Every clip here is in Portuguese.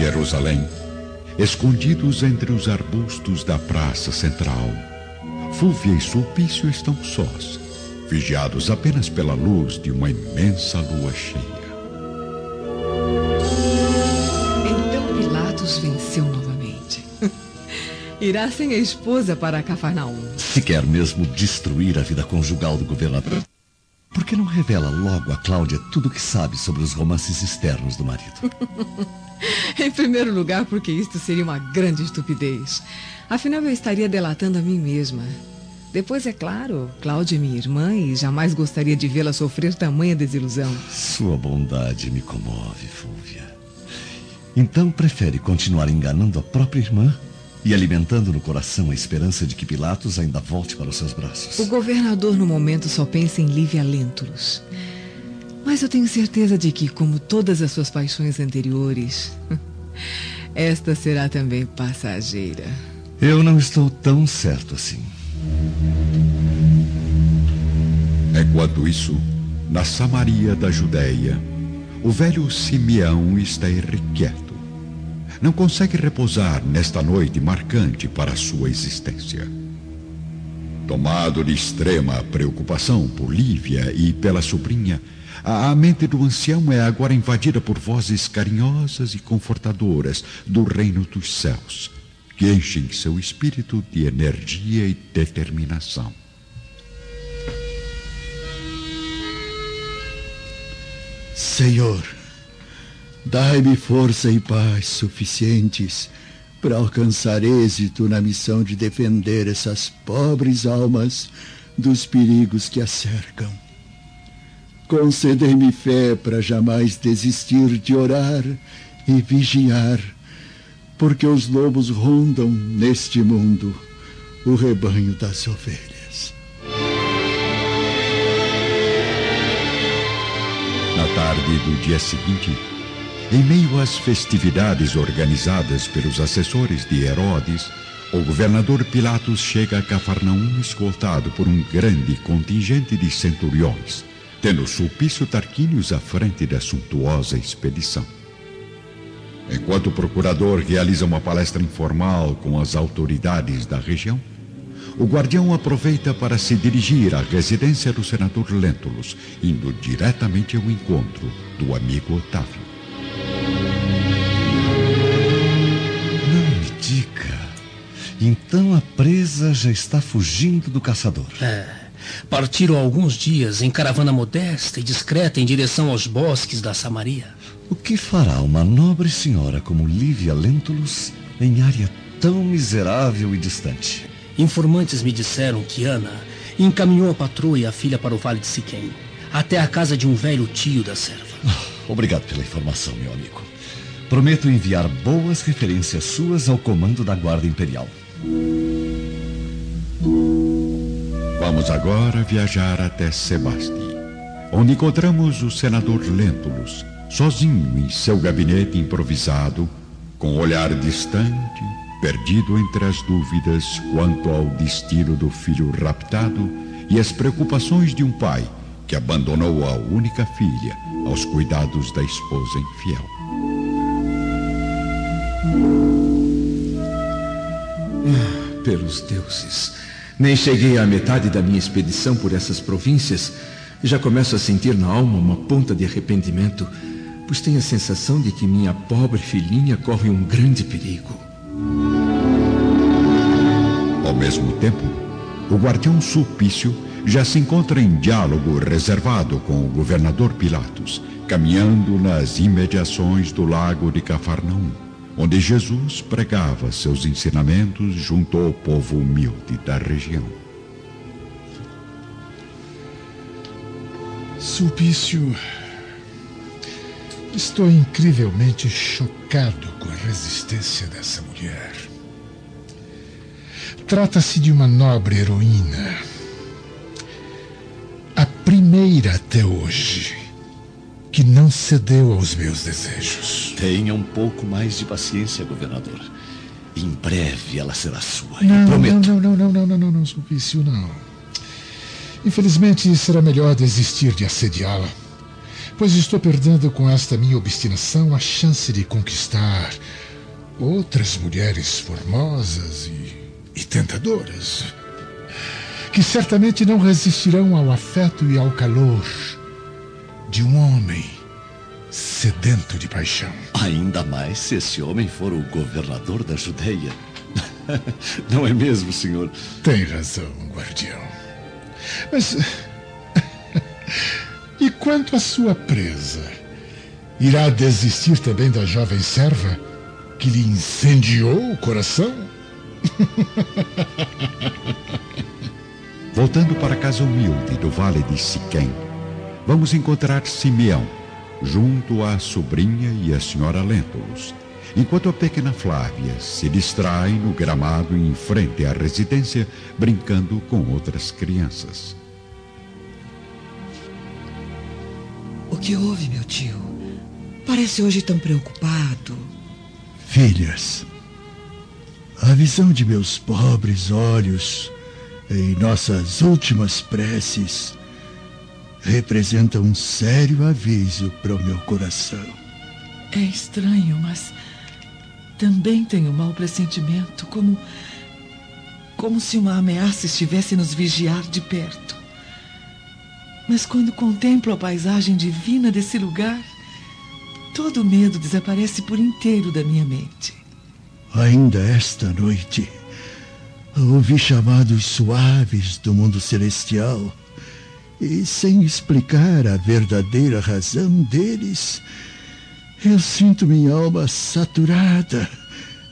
Jerusalém, escondidos entre os arbustos da praça central, Fúvia e Sulpício estão sós, vigiados apenas pela luz de uma imensa lua cheia. Então Pilatos venceu novamente. Irá sem a esposa para Cafarnaum. Se quer mesmo destruir a vida conjugal do governador, por que não revela logo a Cláudia tudo o que sabe sobre os romances externos do marido? em primeiro lugar, porque isto seria uma grande estupidez. Afinal, eu estaria delatando a mim mesma. Depois, é claro, Cláudia é minha irmã e jamais gostaria de vê-la sofrer tamanha desilusão. Sua bondade me comove, Fúvia. Então prefere continuar enganando a própria irmã e alimentando no coração a esperança de que Pilatos ainda volte para os seus braços. O governador, no momento, só pensa em Lívia Lentulus. Mas eu tenho certeza de que, como todas as suas paixões anteriores, esta será também passageira. Eu não estou tão certo assim. Enquanto isso, na Samaria da Judéia, o velho Simeão está irrequieto não consegue repousar nesta noite marcante para a sua existência. Tomado de extrema preocupação por Lívia e pela sobrinha, a mente do ancião é agora invadida por vozes carinhosas e confortadoras do reino dos céus, que enchem seu espírito de energia e determinação. Senhor, Dai-me força e paz suficientes para alcançar êxito na missão de defender essas pobres almas dos perigos que as cercam. Concedei-me fé para jamais desistir de orar e vigiar, porque os lobos rondam neste mundo o rebanho das ovelhas. Na tarde do dia seguinte, em meio às festividades organizadas pelos assessores de Herodes, o governador Pilatos chega a Cafarnaum escoltado por um grande contingente de centuriões, tendo Sulpício Tarquínios à frente da suntuosa expedição. Enquanto o procurador realiza uma palestra informal com as autoridades da região, o guardião aproveita para se dirigir à residência do senador Lentulus, indo diretamente ao encontro do amigo Otávio. Então a presa já está fugindo do caçador. É. Partiram alguns dias em caravana modesta e discreta em direção aos bosques da Samaria. O que fará uma nobre senhora como Lívia Lentulus em área tão miserável e distante? Informantes me disseram que Ana encaminhou a patroa e a filha para o Vale de Siquém, até a casa de um velho tio da serva. Obrigado pela informação, meu amigo. Prometo enviar boas referências suas ao comando da Guarda Imperial. Vamos agora viajar até Sebasti, onde encontramos o senador Lentulus, sozinho em seu gabinete improvisado, com olhar distante, perdido entre as dúvidas quanto ao destino do filho raptado e as preocupações de um pai que abandonou a única filha aos cuidados da esposa infiel. Ah, pelos deuses. Nem cheguei à metade da minha expedição por essas províncias e já começo a sentir na alma uma ponta de arrependimento, pois tenho a sensação de que minha pobre filhinha corre um grande perigo. Ao mesmo tempo, o guardião Sulpício já se encontra em diálogo reservado com o governador Pilatos, caminhando nas imediações do lago de Cafarnaum onde Jesus pregava seus ensinamentos junto ao povo humilde da região. Sulpício, estou incrivelmente chocado com a resistência dessa mulher. Trata-se de uma nobre heroína. A primeira até hoje que não cedeu aos meus desejos. Tenha um pouco mais de paciência, governador. Em breve ela será sua, não, eu prometo. Não, não, não, não, não, não, não, Sulpício, não. Infelizmente será melhor desistir de assediá-la. pois estou perdendo com esta minha obstinação a chance de conquistar outras mulheres formosas e, e tentadoras, que certamente não resistirão ao afeto e ao calor de um homem sedento de paixão. Ainda mais se esse homem for o governador da Judeia. Não é mesmo, senhor? Tem razão, guardião. Mas. e quanto à sua presa? Irá desistir também da jovem serva que lhe incendiou o coração? Voltando para a casa humilde do vale de Siquém, vamos encontrar Simeão, junto à sobrinha e à senhora Lentulus, enquanto a pequena Flávia se distrai no gramado em frente à residência, brincando com outras crianças. O que houve, meu tio? Parece hoje tão preocupado. Filhas, a visão de meus pobres olhos em nossas últimas preces representa um sério aviso para o meu coração. É estranho, mas também tenho mau pressentimento, como como se uma ameaça estivesse nos vigiar de perto. Mas quando contemplo a paisagem divina desse lugar, todo medo desaparece por inteiro da minha mente. Ainda esta noite, ouvi chamados suaves do mundo celestial e, sem explicar a verdadeira razão deles, eu sinto minha alma saturada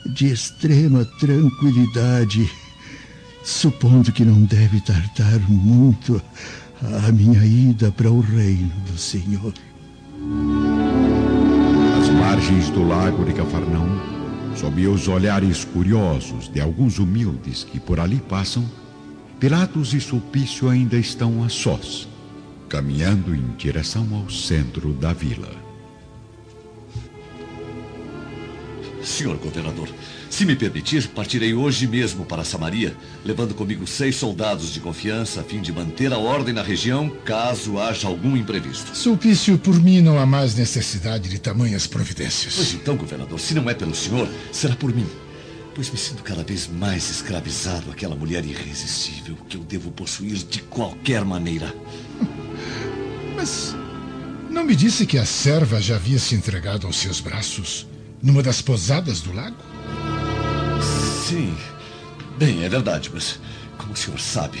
de extrema tranquilidade, supondo que não deve tardar muito a minha ida para o reino do Senhor. Às margens do lago de Cafarnaum, sob os olhares curiosos de alguns humildes que por ali passam, Pilatos e Sulpício ainda estão a sós, caminhando em direção ao centro da vila. Senhor governador, se me permitir, partirei hoje mesmo para Samaria, levando comigo seis soldados de confiança a fim de manter a ordem na região caso haja algum imprevisto. Sulpício, por mim não há mais necessidade de tamanhas providências. Pois então, governador, se não é pelo senhor, será por mim. Pois me sinto cada vez mais escravizado àquela mulher irresistível que eu devo possuir de qualquer maneira. Mas não me disse que a serva já havia se entregado aos seus braços? Numa das posadas do lago? Sim. Bem, é verdade, mas como o senhor sabe,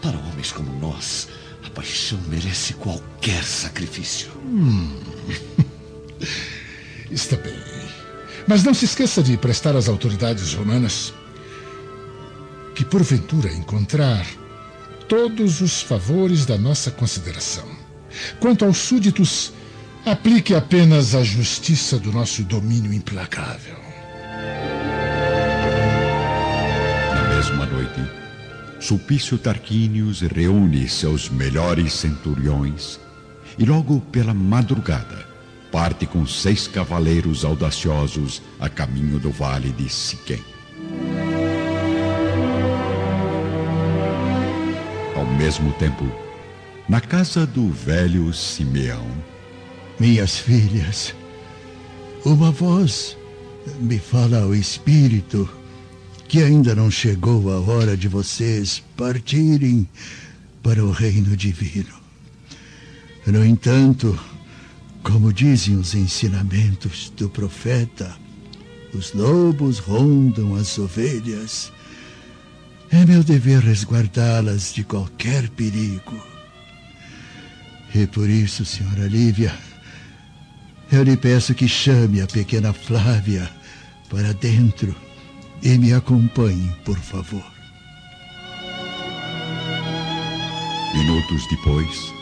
para homens como nós, a paixão merece qualquer sacrifício. Hum. Está bem. Mas não se esqueça de prestar às autoridades romanas que, porventura, encontrar todos os favores da nossa consideração. Quanto aos súditos, Aplique apenas a justiça do nosso domínio implacável. Na mesma noite, Sulpício Tarquínios reúne seus melhores centuriões e logo pela madrugada parte com seis cavaleiros audaciosos a caminho do vale de Siquém. Ao mesmo tempo, na casa do velho Simeão, minhas filhas, uma voz me fala ao espírito que ainda não chegou a hora de vocês partirem para o reino divino. No entanto, como dizem os ensinamentos do profeta, os lobos rondam as ovelhas. É meu dever resguardá-las de qualquer perigo. E por isso, senhora Lívia, eu lhe peço que chame a pequena Flávia para dentro e me acompanhe, por favor. Minutos depois,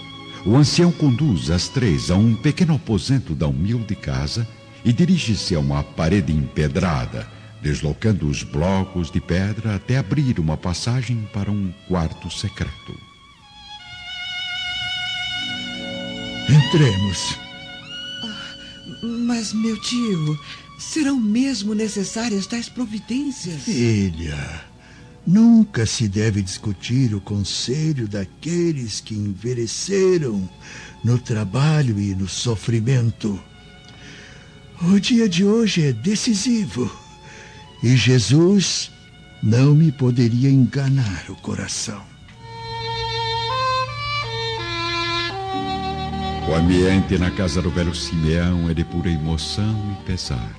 o ancião conduz as três a um pequeno aposento da humilde casa e dirige-se a uma parede empedrada, deslocando os blocos de pedra até abrir uma passagem para um quarto secreto. Entremos. Mas, meu tio, serão mesmo necessárias tais providências? Filha, Nunca se deve discutir o conselho daqueles que envelheceram no trabalho e no sofrimento. O dia de hoje é decisivo e Jesus não me poderia enganar o coração. O ambiente na casa do velho Simeão é de pura emoção e pesar,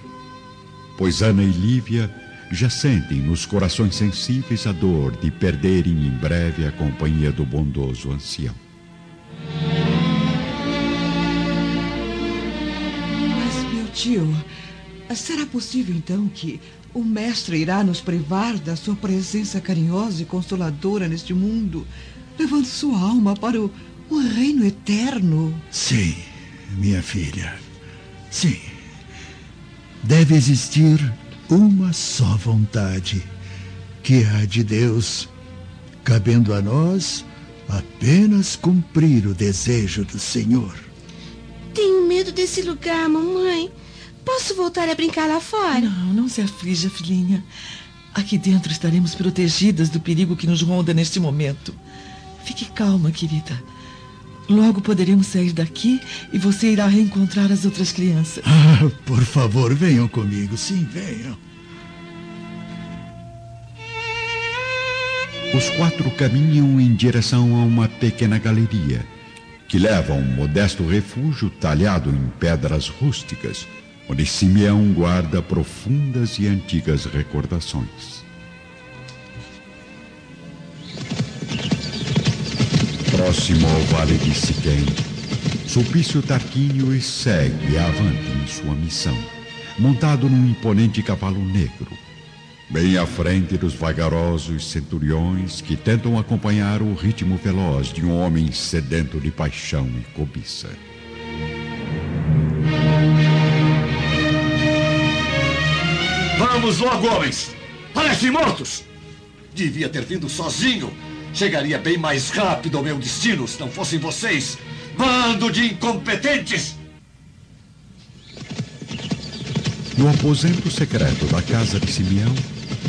pois Ana e Lívia já sentem nos corações sensíveis a dor de perderem em breve a companhia do bondoso ancião. Mas, meu tio, será possível então que o mestre irá nos privar da sua presença carinhosa e consoladora neste mundo, levando sua alma para o, o reino eterno? Sim, minha filha. Sim. Deve existir uma só vontade, que é a de Deus, cabendo a nós apenas cumprir o desejo do Senhor. Tenho medo desse lugar, mamãe. Posso voltar a brincar lá fora? Não, não se aflija, filhinha. Aqui dentro estaremos protegidas do perigo que nos ronda neste momento. Fique calma, querida. Logo poderemos sair daqui e você irá reencontrar as outras crianças. Ah, por favor, venham comigo. Sim, venham. Os quatro caminham em direção a uma pequena galeria, que leva a um modesto refúgio talhado em pedras rústicas, onde Simeão guarda profundas e antigas recordações. Próximo ao vale de Siquém, Sulpício Tarquínio segue avante em sua missão, montado num imponente cavalo negro, bem à frente dos vagarosos centuriões que tentam acompanhar o ritmo veloz de um homem sedento de paixão e cobiça. Vamos logo, homens! Parecem mortos! Devia ter vindo sozinho Chegaria bem mais rápido ao meu destino se não fossem vocês. Bando de incompetentes! No aposento secreto da casa de Simeão,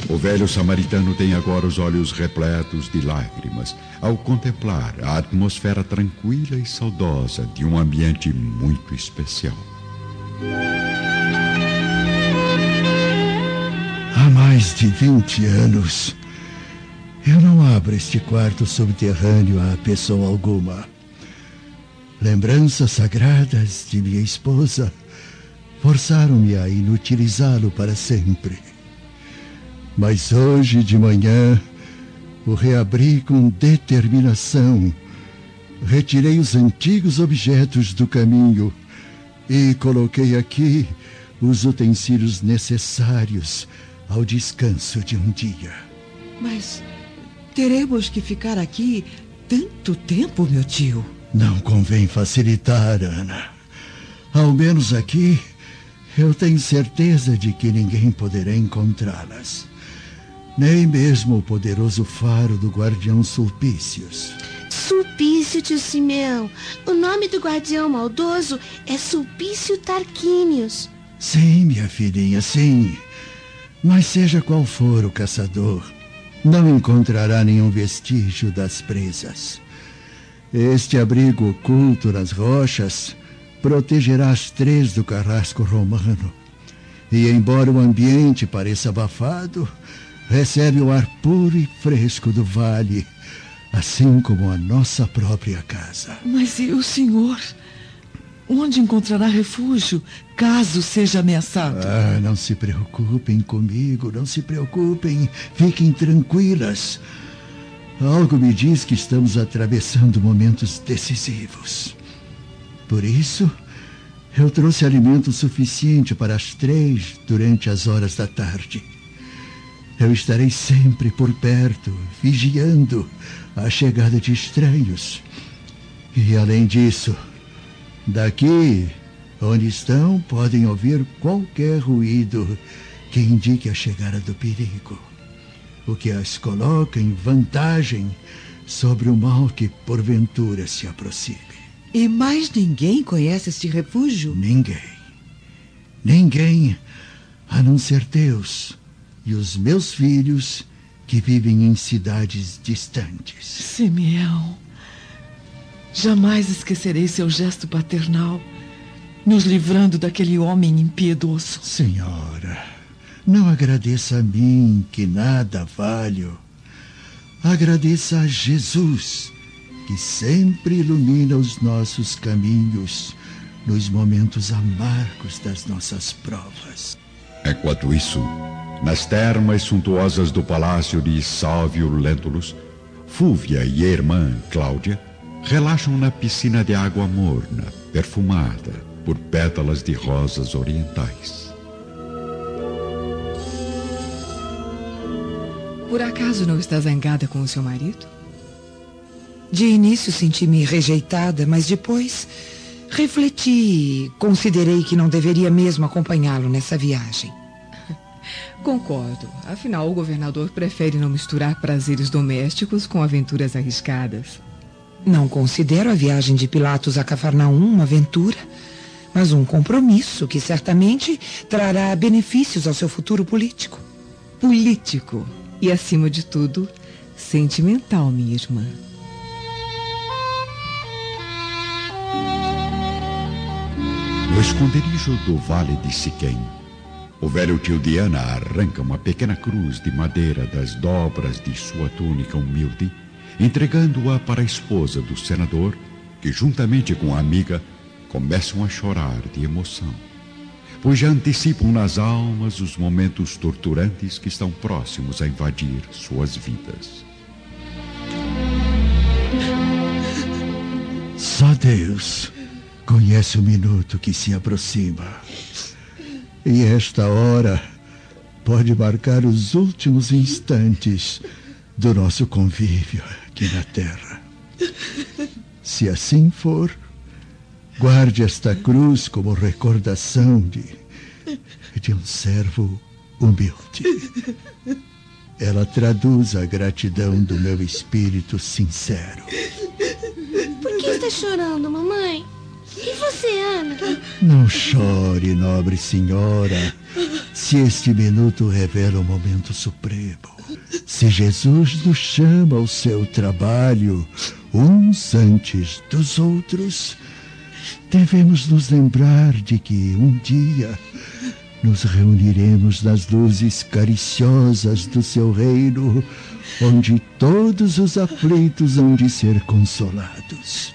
o velho samaritano tem agora os olhos repletos de lágrimas ao contemplar a atmosfera tranquila e saudosa de um ambiente muito especial. Há mais de 20 anos, eu não abro este quarto subterrâneo a pessoa alguma. Lembranças sagradas de minha esposa forçaram-me a inutilizá-lo para sempre. Mas hoje de manhã o reabri com determinação. Retirei os antigos objetos do caminho e coloquei aqui os utensílios necessários ao descanso de um dia. Mas Teremos que ficar aqui tanto tempo, meu tio. Não convém facilitar, Ana. Ao menos aqui, eu tenho certeza de que ninguém poderá encontrá-las. Nem mesmo o poderoso faro do guardião Sulpícios. Sulpício, tio Simeão. O nome do guardião maldoso é Sulpício Tarquínios. Sim, minha filhinha, sim. Mas seja qual for o caçador, não encontrará nenhum vestígio das presas. Este abrigo oculto nas rochas protegerá as três do carrasco romano. E, embora o ambiente pareça abafado, recebe o ar puro e fresco do vale, assim como a nossa própria casa. Mas e o senhor? Onde encontrará refúgio caso seja ameaçado? Ah, não se preocupem comigo, não se preocupem. Fiquem tranquilas. Algo me diz que estamos atravessando momentos decisivos. Por isso, eu trouxe alimento suficiente para as três durante as horas da tarde. Eu estarei sempre por perto, vigiando a chegada de estranhos. E além disso, Daqui, onde estão, podem ouvir qualquer ruído que indique a chegada do perigo, o que as coloca em vantagem sobre o mal que porventura se aproxime. E mais ninguém conhece este refúgio? Ninguém. Ninguém, a não ser Deus e os meus filhos que vivem em cidades distantes. Simeão, jamais esquecerei seu gesto paternal, nos livrando daquele homem impiedoso. Senhora, não agradeça a mim, que nada valho. Agradeça a Jesus, que sempre ilumina os nossos caminhos nos momentos amargos das nossas provas. Enquanto isso, nas termas suntuosas do palácio de Sálvio Lentulus, Fúvia e a irmã Cláudia relaxam na piscina de água morna, perfumada por pétalas de rosas orientais. Por acaso não está zangada com o seu marido? De início senti-me rejeitada, mas depois refleti e considerei que não deveria mesmo acompanhá-lo nessa viagem. Concordo. Afinal, o governador prefere não misturar prazeres domésticos com aventuras arriscadas. Não considero a viagem de Pilatos a Cafarnaum uma aventura, mas um compromisso que certamente trará benefícios ao seu futuro político. Político e, acima de tudo, sentimental, minha irmã. No esconderijo do Vale de Siquém, o velho tio Diana arranca uma pequena cruz de madeira das dobras de sua túnica humilde, entregando-a para a esposa do senador, que, juntamente com a amiga, começam a chorar de emoção, pois já antecipam nas almas os momentos torturantes que estão próximos a invadir suas vidas. Só Deus conhece o minuto que se aproxima. E esta hora pode marcar os últimos instantes do nosso convívio aqui na Terra. Se assim for, guarde esta cruz como recordação de, de um servo humilde. Ela traduz a gratidão do meu espírito sincero. Por que está chorando, mamãe? E você, Ana? Não chore, nobre senhora, se este minuto revela o momento supremo. Se Jesus nos chama ao seu trabalho, uns antes dos outros, devemos nos lembrar de que um dia nos reuniremos nas luzes cariciosas do seu reino, onde todos os aflitos hão de ser consolados.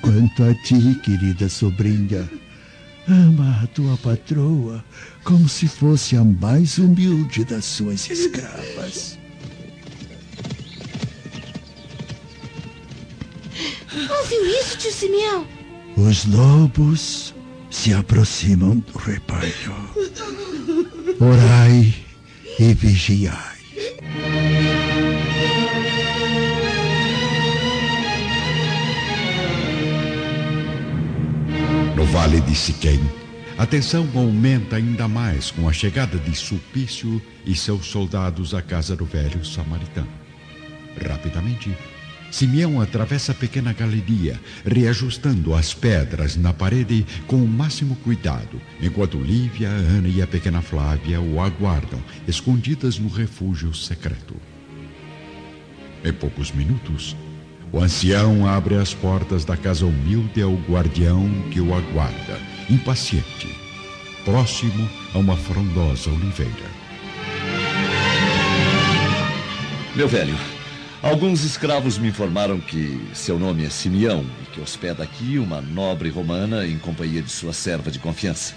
Quanto a ti, querida sobrinha, ama a tua patroa como se fosse a mais humilde das suas escravas. Ouviu isso, tio Simeão? Os lobos se aproximam do rebanho. Orai e vigiai. No Vale de Siquém, a tensão aumenta ainda mais com a chegada de Sulpício e seus soldados à casa do velho samaritano. Rapidamente, Simeão atravessa a pequena galeria, reajustando as pedras na parede com o máximo cuidado, enquanto Lívia, Ana e a pequena Flávia o aguardam, escondidas no refúgio secreto. Em poucos minutos, o ancião abre as portas da casa humilde ao guardião que o aguarda, impaciente, próximo a uma frondosa oliveira. Meu velho, alguns escravos me informaram que seu nome é Simeão e que hospeda aqui uma nobre romana em companhia de sua serva de confiança.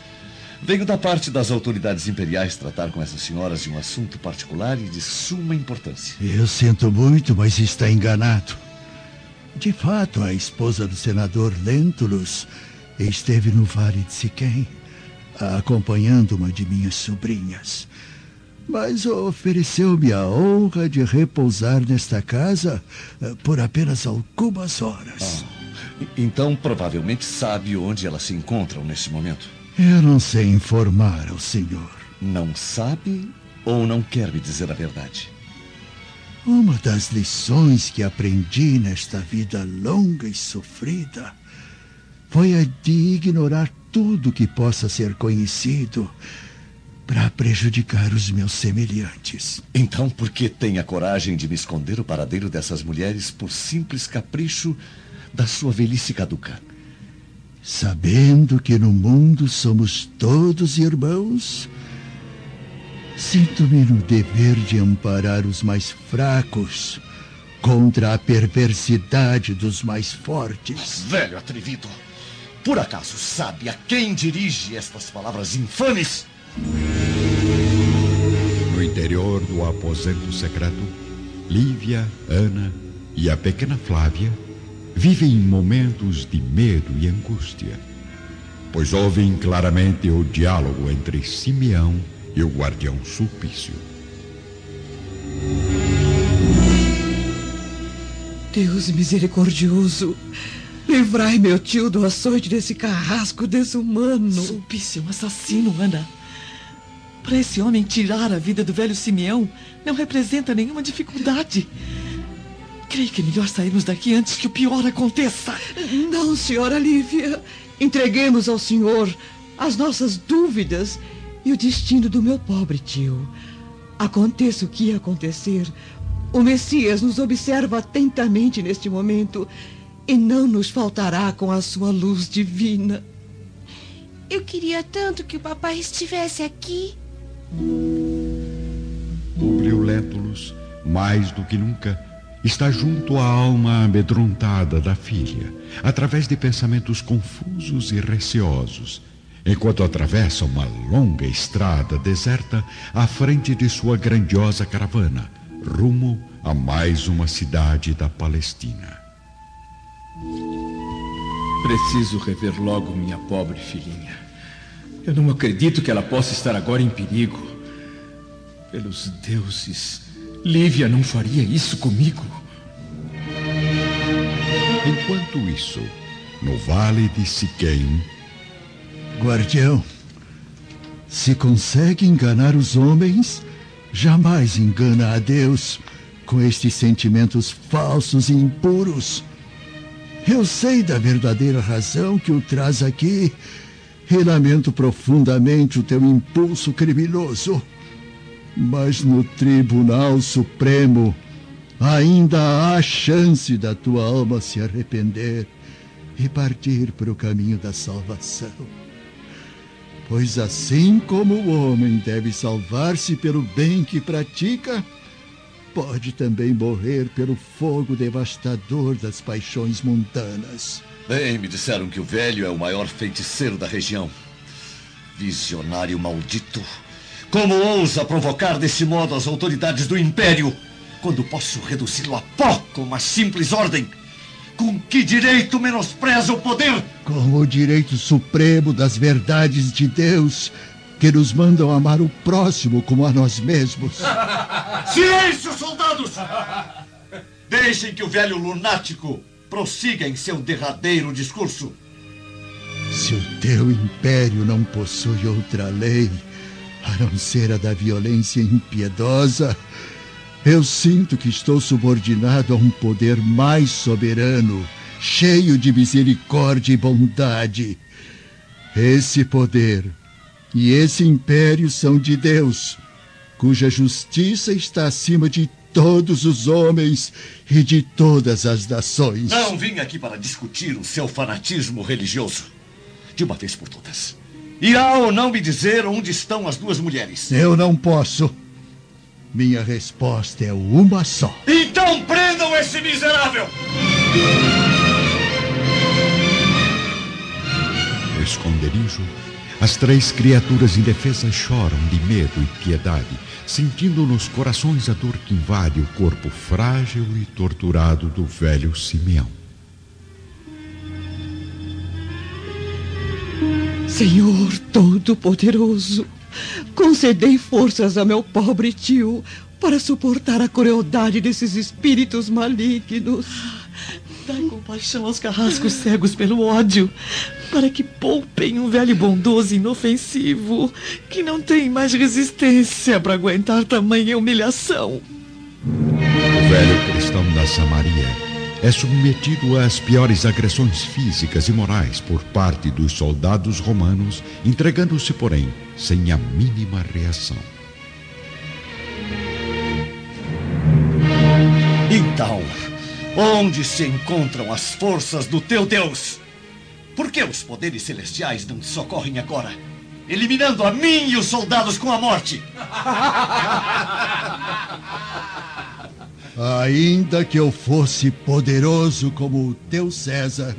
Venho da parte das autoridades imperiais tratar com essas senhoras de um assunto particular e de suma importância. Eu sinto muito, mas está enganado. De fato, a esposa do senador Lentulus esteve no Vale de Siquém, acompanhando uma de minhas sobrinhas. Mas ofereceu-me a honra de repousar nesta casa eh, por apenas algumas horas. Ah, então, provavelmente sabe onde elas se encontram neste momento. Eu não sei informar ao senhor. Não sabe ou não quer me dizer a verdade? Uma das lições que aprendi nesta vida longa e sofrida foi a de ignorar tudo que possa ser conhecido, para prejudicar os meus semelhantes. Então, por que tem a coragem de me esconder o paradeiro dessas mulheres por simples capricho da sua velhice caduca? Sabendo que no mundo somos todos irmãos, sinto-me no dever de amparar os mais fracos contra a perversidade dos mais fortes. Velho atrevido! Por acaso sabe a quem dirige estas palavras infames? No interior do aposento secreto, Lívia, Ana e a pequena Flávia vivem momentos de medo e angústia, pois ouvem claramente o diálogo entre Simeão e o guardião Sulpício. Deus misericordioso, livrai meu tio do açoite desse carrasco desumano. Sulpício, um assassino, Ana. Para esse homem tirar a vida do velho Simeão não representa nenhuma dificuldade. Creio que é melhor sairmos daqui antes que o pior aconteça. Não, senhora Lívia. Entreguemos ao senhor as nossas dúvidas e o destino do meu pobre tio. Aconteça o que acontecer, o Messias nos observa atentamente neste momento e não nos faltará com a sua luz divina. Eu queria tanto que o papai estivesse aqui. Publio Lentulus, mais do que nunca, está junto à alma amedrontada da filha, através de pensamentos confusos e receosos, enquanto atravessa uma longa estrada deserta à frente de sua grandiosa caravana, rumo a mais uma cidade da Palestina. Preciso rever logo minha pobre filhinha. Eu não acredito que ela possa estar agora em perigo. Pelos deuses, Lívia não faria isso comigo. Enquanto isso, no vale de Siquém, Guardião, se consegue enganar os homens, jamais engana a Deus com estes sentimentos falsos e impuros. Eu sei da verdadeira razão que o traz aqui e lamento profundamente o teu impulso criminoso. Mas no Tribunal Supremo ainda há chance da tua alma se arrepender e partir para o caminho da salvação. Pois assim como o homem deve salvar-se pelo bem que pratica, pode também morrer pelo fogo devastador das paixões mundanas. Bem, me disseram que o velho é o maior feiticeiro da região. Visionário maldito. Como ousa provocar desse modo as autoridades do Império, quando posso reduzi-lo a pó com uma simples ordem? Com que direito menospreza o poder? Com o direito supremo das verdades de Deus, que nos mandam amar o próximo como a nós mesmos. Silêncio, soldados! Deixem que o velho lunático prossiga em seu derradeiro discurso. Se o teu império não possui outra lei, a não ser a da violência impiedosa, eu sinto que estou subordinado a um poder mais soberano, cheio de misericórdia e bondade. Esse poder e esse império são de Deus, cuja justiça está acima de todos os homens e de todas as nações. Não vim aqui para discutir o seu fanatismo religioso. De uma vez por todas. Irá ou não me dizer onde estão as duas mulheres? Eu não posso. Minha resposta é uma só. Então prendam esse miserável! No esconderijo, as três criaturas indefesas choram de medo e piedade, sentindo nos corações a dor que invade o corpo frágil e torturado do velho Simeão. Senhor Todo-Poderoso, concedei forças a meu pobre tio para suportar a crueldade desses espíritos malignos. Dai compaixão aos carrascos cegos pelo ódio, para que poupem um velho bondoso e inofensivo, que não tem mais resistência para aguentar tamanha humilhação. O velho cristão da Samaria é submetido às piores agressões físicas e morais por parte dos soldados romanos, entregando-se, porém, sem a mínima reação. Então, onde se encontram as forças do teu Deus? Por que os poderes celestiais não socorrem agora? Eliminando a mim e os soldados com a morte. Ainda que eu fosse poderoso como o teu César,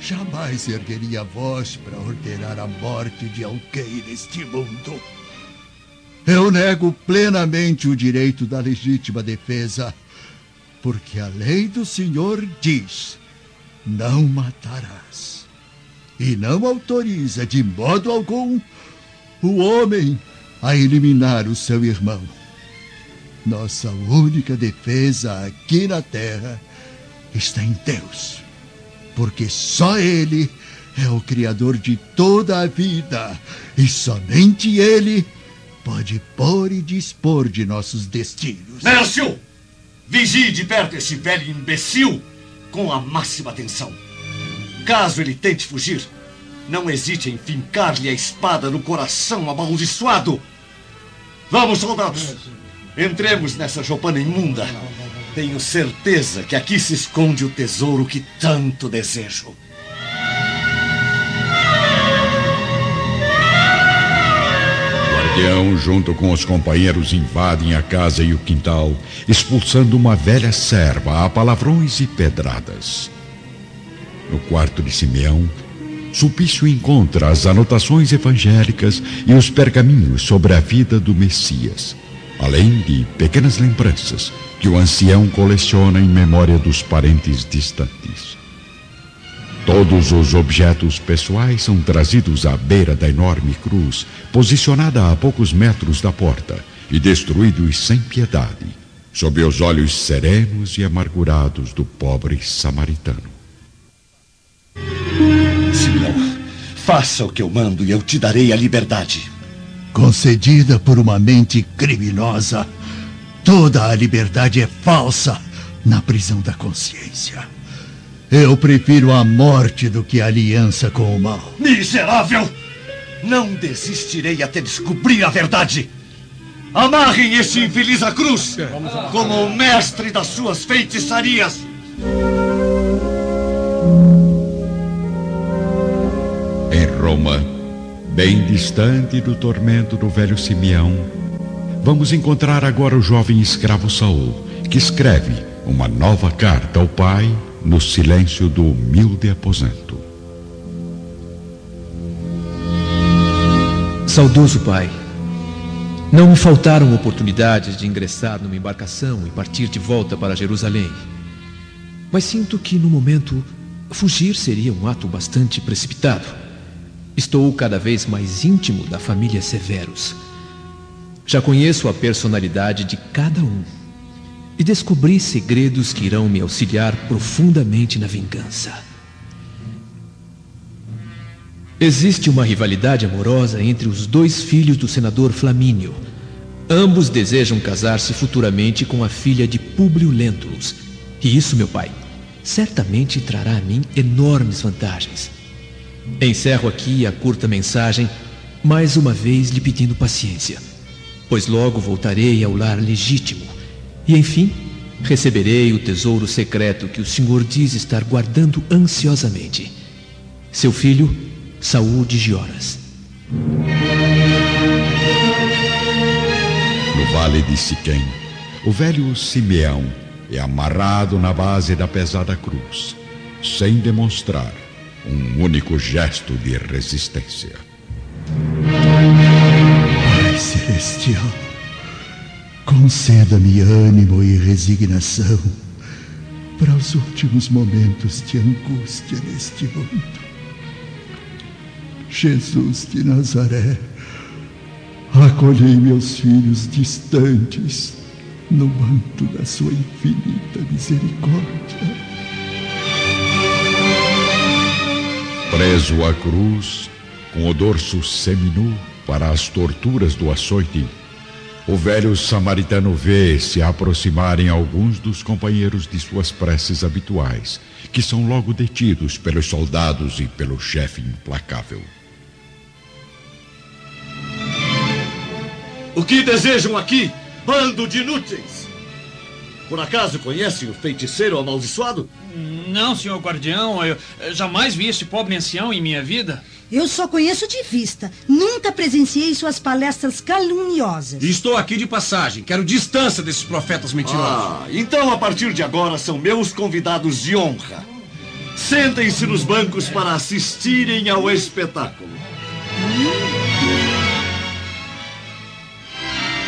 jamais ergueria a voz para ordenar a morte de alguém neste mundo. Eu nego plenamente o direito da legítima defesa, porque a lei do Senhor diz: não matarás. E não autoriza de modo algum o homem a eliminar o seu irmão. Nossa única defesa aqui na terra está em Deus, porque só Ele é o Criador de toda a vida e somente Ele pode pôr e dispor de nossos destinos. Mércio! Vigie de perto esse velho imbecil com a máxima atenção. Caso ele tente fugir, não hesite em fincar-lhe a espada no coração amaldiçoado. Vamos, soldados! Entremos nessa choupana imunda. Tenho certeza que aqui se esconde o tesouro que tanto desejo. O guardião, junto com os companheiros, invadem a casa e o quintal, expulsando uma velha serva a palavrões e pedradas. No quarto de Simeão, Sulpício encontra as anotações evangélicas e os pergaminhos sobre a vida do Messias, além de pequenas lembranças que o ancião coleciona em memória dos parentes distantes. Todos os objetos pessoais são trazidos à beira da enorme cruz, posicionada a poucos metros da porta, e destruídos sem piedade, sob os olhos serenos e amargurados do pobre samaritano. Simeão, faça o que eu mando e eu te darei a liberdade. Concedida por uma mente criminosa, toda a liberdade é falsa na prisão da consciência. Eu prefiro a morte do que a aliança com o mal. Miserável! Não desistirei até descobrir a verdade. Amarrem este infeliz à cruz, como o mestre das suas feitiçarias. Em Roma, bem distante do tormento do velho Simeão, vamos encontrar agora o jovem escravo Saul, que escreve uma nova carta ao pai no silêncio do humilde aposento. Saudoso pai, não me faltaram oportunidades de ingressar numa embarcação e partir de volta para Jerusalém. Mas sinto que, no momento, fugir seria um ato bastante precipitado. Estou cada vez mais íntimo da família Severus. Já conheço a personalidade de cada um e descobri segredos que irão me auxiliar profundamente na vingança. Existe uma rivalidade amorosa entre os dois filhos do senador Flamínio. Ambos desejam casar-se futuramente com a filha de Públio Lentulus. E isso, meu pai, certamente trará a mim enormes vantagens. Encerro aqui a curta mensagem, mais uma vez lhe pedindo paciência, pois logo voltarei ao lar legítimo e, enfim, receberei o tesouro secreto que o Senhor diz estar guardando ansiosamente. Seu filho, Saúl de Gioras. No vale de Siquém, o velho Simeão é amarrado na base da pesada cruz, sem demonstrar um único gesto de resistência. Pai Celestial, conceda-me ânimo e resignação para os últimos momentos de angústia neste mundo. Jesus de Nazaré, acolhei meus filhos distantes no manto da sua infinita misericórdia. Preso à cruz, com o dorso seminu para as torturas do açoite, O velho samaritano vê se aproximarem alguns dos companheiros de suas preces habituais, que são logo detidos pelos soldados e pelo chefe implacável. O que desejam aqui, bando de inúteis? Por acaso conhecem o feiticeiro amaldiçoado? Não, senhor guardião. Eu jamais vi este pobre ancião em minha vida. Eu só conheço de vista. Nunca presenciei suas palestras caluniosas. Estou aqui de passagem. Quero distância desses profetas mentirosos. Ah, então a partir de agora são meus convidados de honra. Sentem-se nos bancos para assistirem ao espetáculo.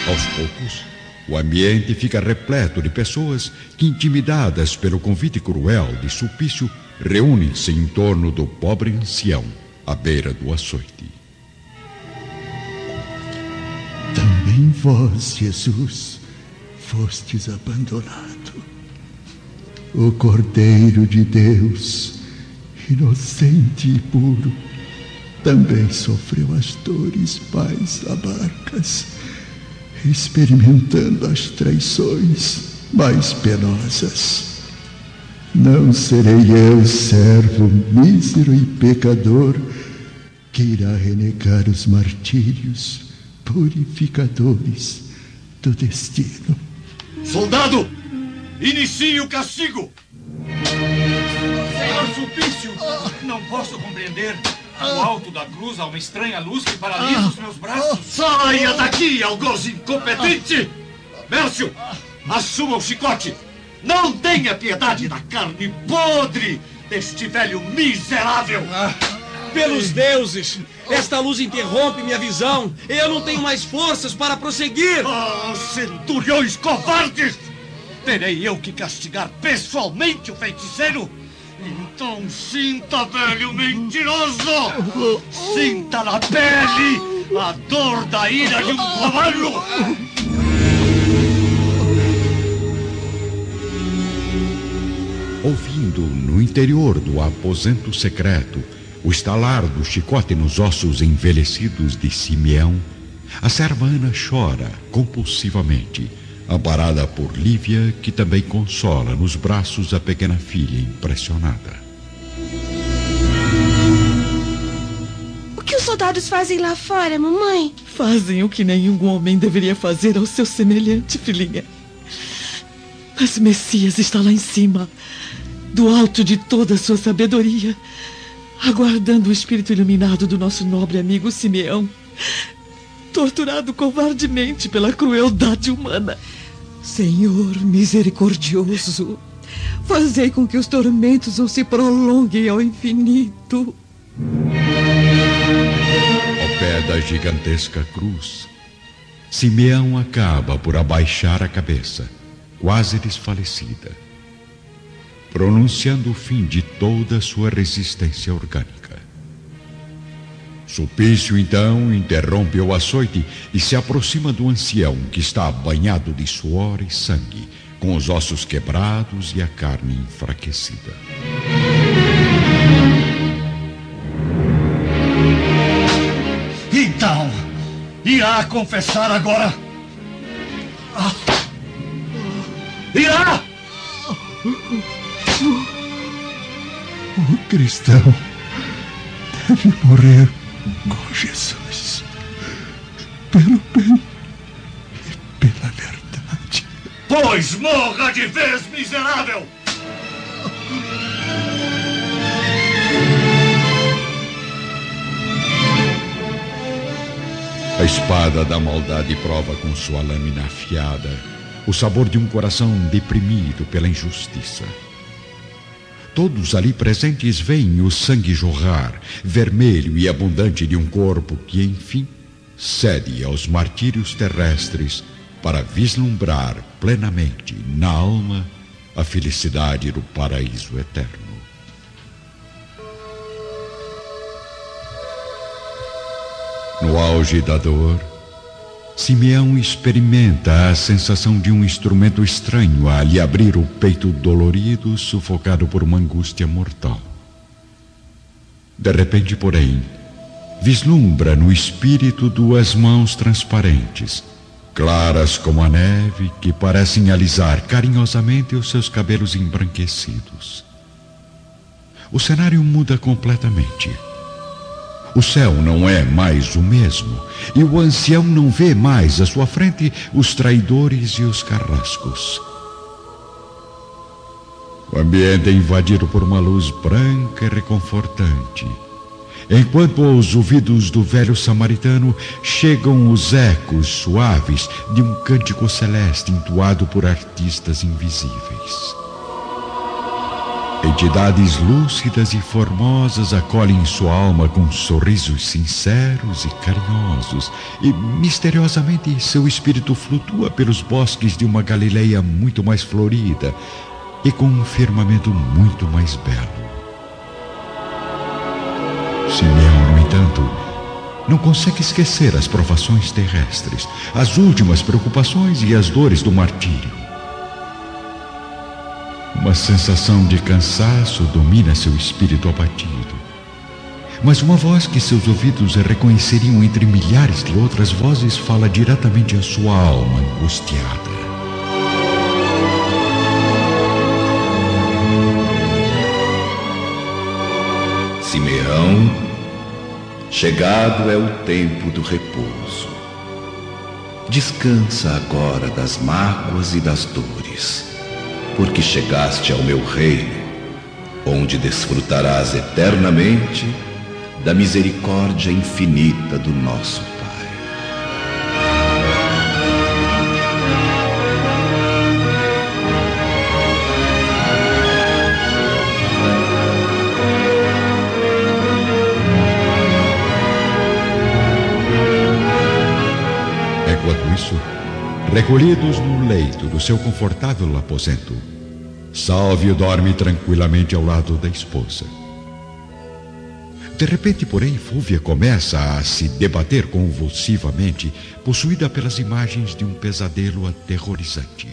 Aos poucos, o ambiente fica repleto de pessoas que, intimidadas pelo convite cruel de Sulpício, reúnem-se em torno do pobre ancião à beira do açoite. Também vós, Jesus, fostes abandonado. O Cordeiro de Deus, inocente e puro, também sofreu as dores mais amargas, experimentando as traições mais penosas. Não serei eu, servo mísero e pecador, que irá renegar os martírios purificadores do destino. Soldado, inicie o castigo! Senhor Sulpício, não posso compreender. No alto da cruz há uma estranha luz que paralisa os meus braços. Saia daqui, algoz incompetente! Mércio, assuma o chicote! Não tenha piedade da carne podre deste velho miserável! Ah, pelos deuses! Esta luz interrompe minha visão! Eu não tenho mais forças para prosseguir! Ah, centuriões covardes! Terei eu que castigar pessoalmente o feiticeiro? Então sinta, velho mentiroso! Sinta na pele a dor da ira de um cavalo! Ouvindo no interior do aposento secreto o estalar do chicote nos ossos envelhecidos de Simeão, a serva Ana chora compulsivamente, amparada por Lívia, que também consola nos braços a pequena filha impressionada. O que os soldados fazem lá fora, mamãe? Fazem o que nenhum homem deveria fazer ao seu semelhante, filhinha. Mas o Messias está lá em cima, do alto de toda a sua sabedoria, aguardando o espírito iluminado do nosso nobre amigo Simeão, torturado covardemente pela crueldade humana. Senhor misericordioso, fazei com que os tormentos não se prolonguem ao infinito. Ao pé da gigantesca cruz, Simeão acaba por abaixar a cabeça, quase desfalecida, pronunciando o fim de toda sua resistência orgânica. Sulpício então interrompe o açoite e se aproxima do ancião que está banhado de suor e sangue, com os ossos quebrados e a carne enfraquecida. Então, irá confessar agora? Ah. Irá! O cristão deve morrer com Jesus. Pelo bem e pela verdade. Pois morra de vez, miserável! A espada da maldade prova com sua lâmina afiada o sabor de um coração deprimido pela injustiça. Todos ali presentes veem o sangue jorrar, vermelho e abundante de um corpo que, enfim, cede aos martírios terrestres para vislumbrar plenamente na alma a felicidade do paraíso eterno. No auge da dor, Simeão experimenta a sensação de um instrumento estranho a lhe abrir o peito dolorido, sufocado por uma angústia mortal. De repente, porém, vislumbra no espírito duas mãos transparentes, claras como a neve, que parecem alisar carinhosamente os seus cabelos embranquecidos. O cenário muda completamente. O céu não é mais o mesmo, e o ancião não vê mais à sua frente os traidores e os carrascos. O ambiente é invadido por uma luz branca e reconfortante enquanto aos ouvidos do velho samaritano chegam os ecos suaves de um cântico celeste entoado por artistas invisíveis. Entidades lúcidas e formosas acolhem sua alma com sorrisos sinceros e carinhosos, e misteriosamente seu espírito flutua pelos bosques de uma Galileia muito mais florida e com um firmamento muito mais belo. Simeão, no entanto, não consegue esquecer as provações terrestres, as últimas preocupações e as dores do martírio. Uma sensação de cansaço domina seu espírito abatido. Mas uma voz que seus ouvidos reconheceriam entre milhares de outras vozes fala diretamente à sua alma angustiada. Simeão, chegado é o tempo do repouso. Descansa agora das mágoas e das dores, porque chegaste ao meu reino, onde desfrutarás eternamente da misericórdia infinita do nosso recolhidos no leito do seu confortável aposento. Salvio dorme tranquilamente ao lado da esposa. De repente, porém, Fúvia começa a se debater convulsivamente, possuída pelas imagens de um pesadelo aterrorizante.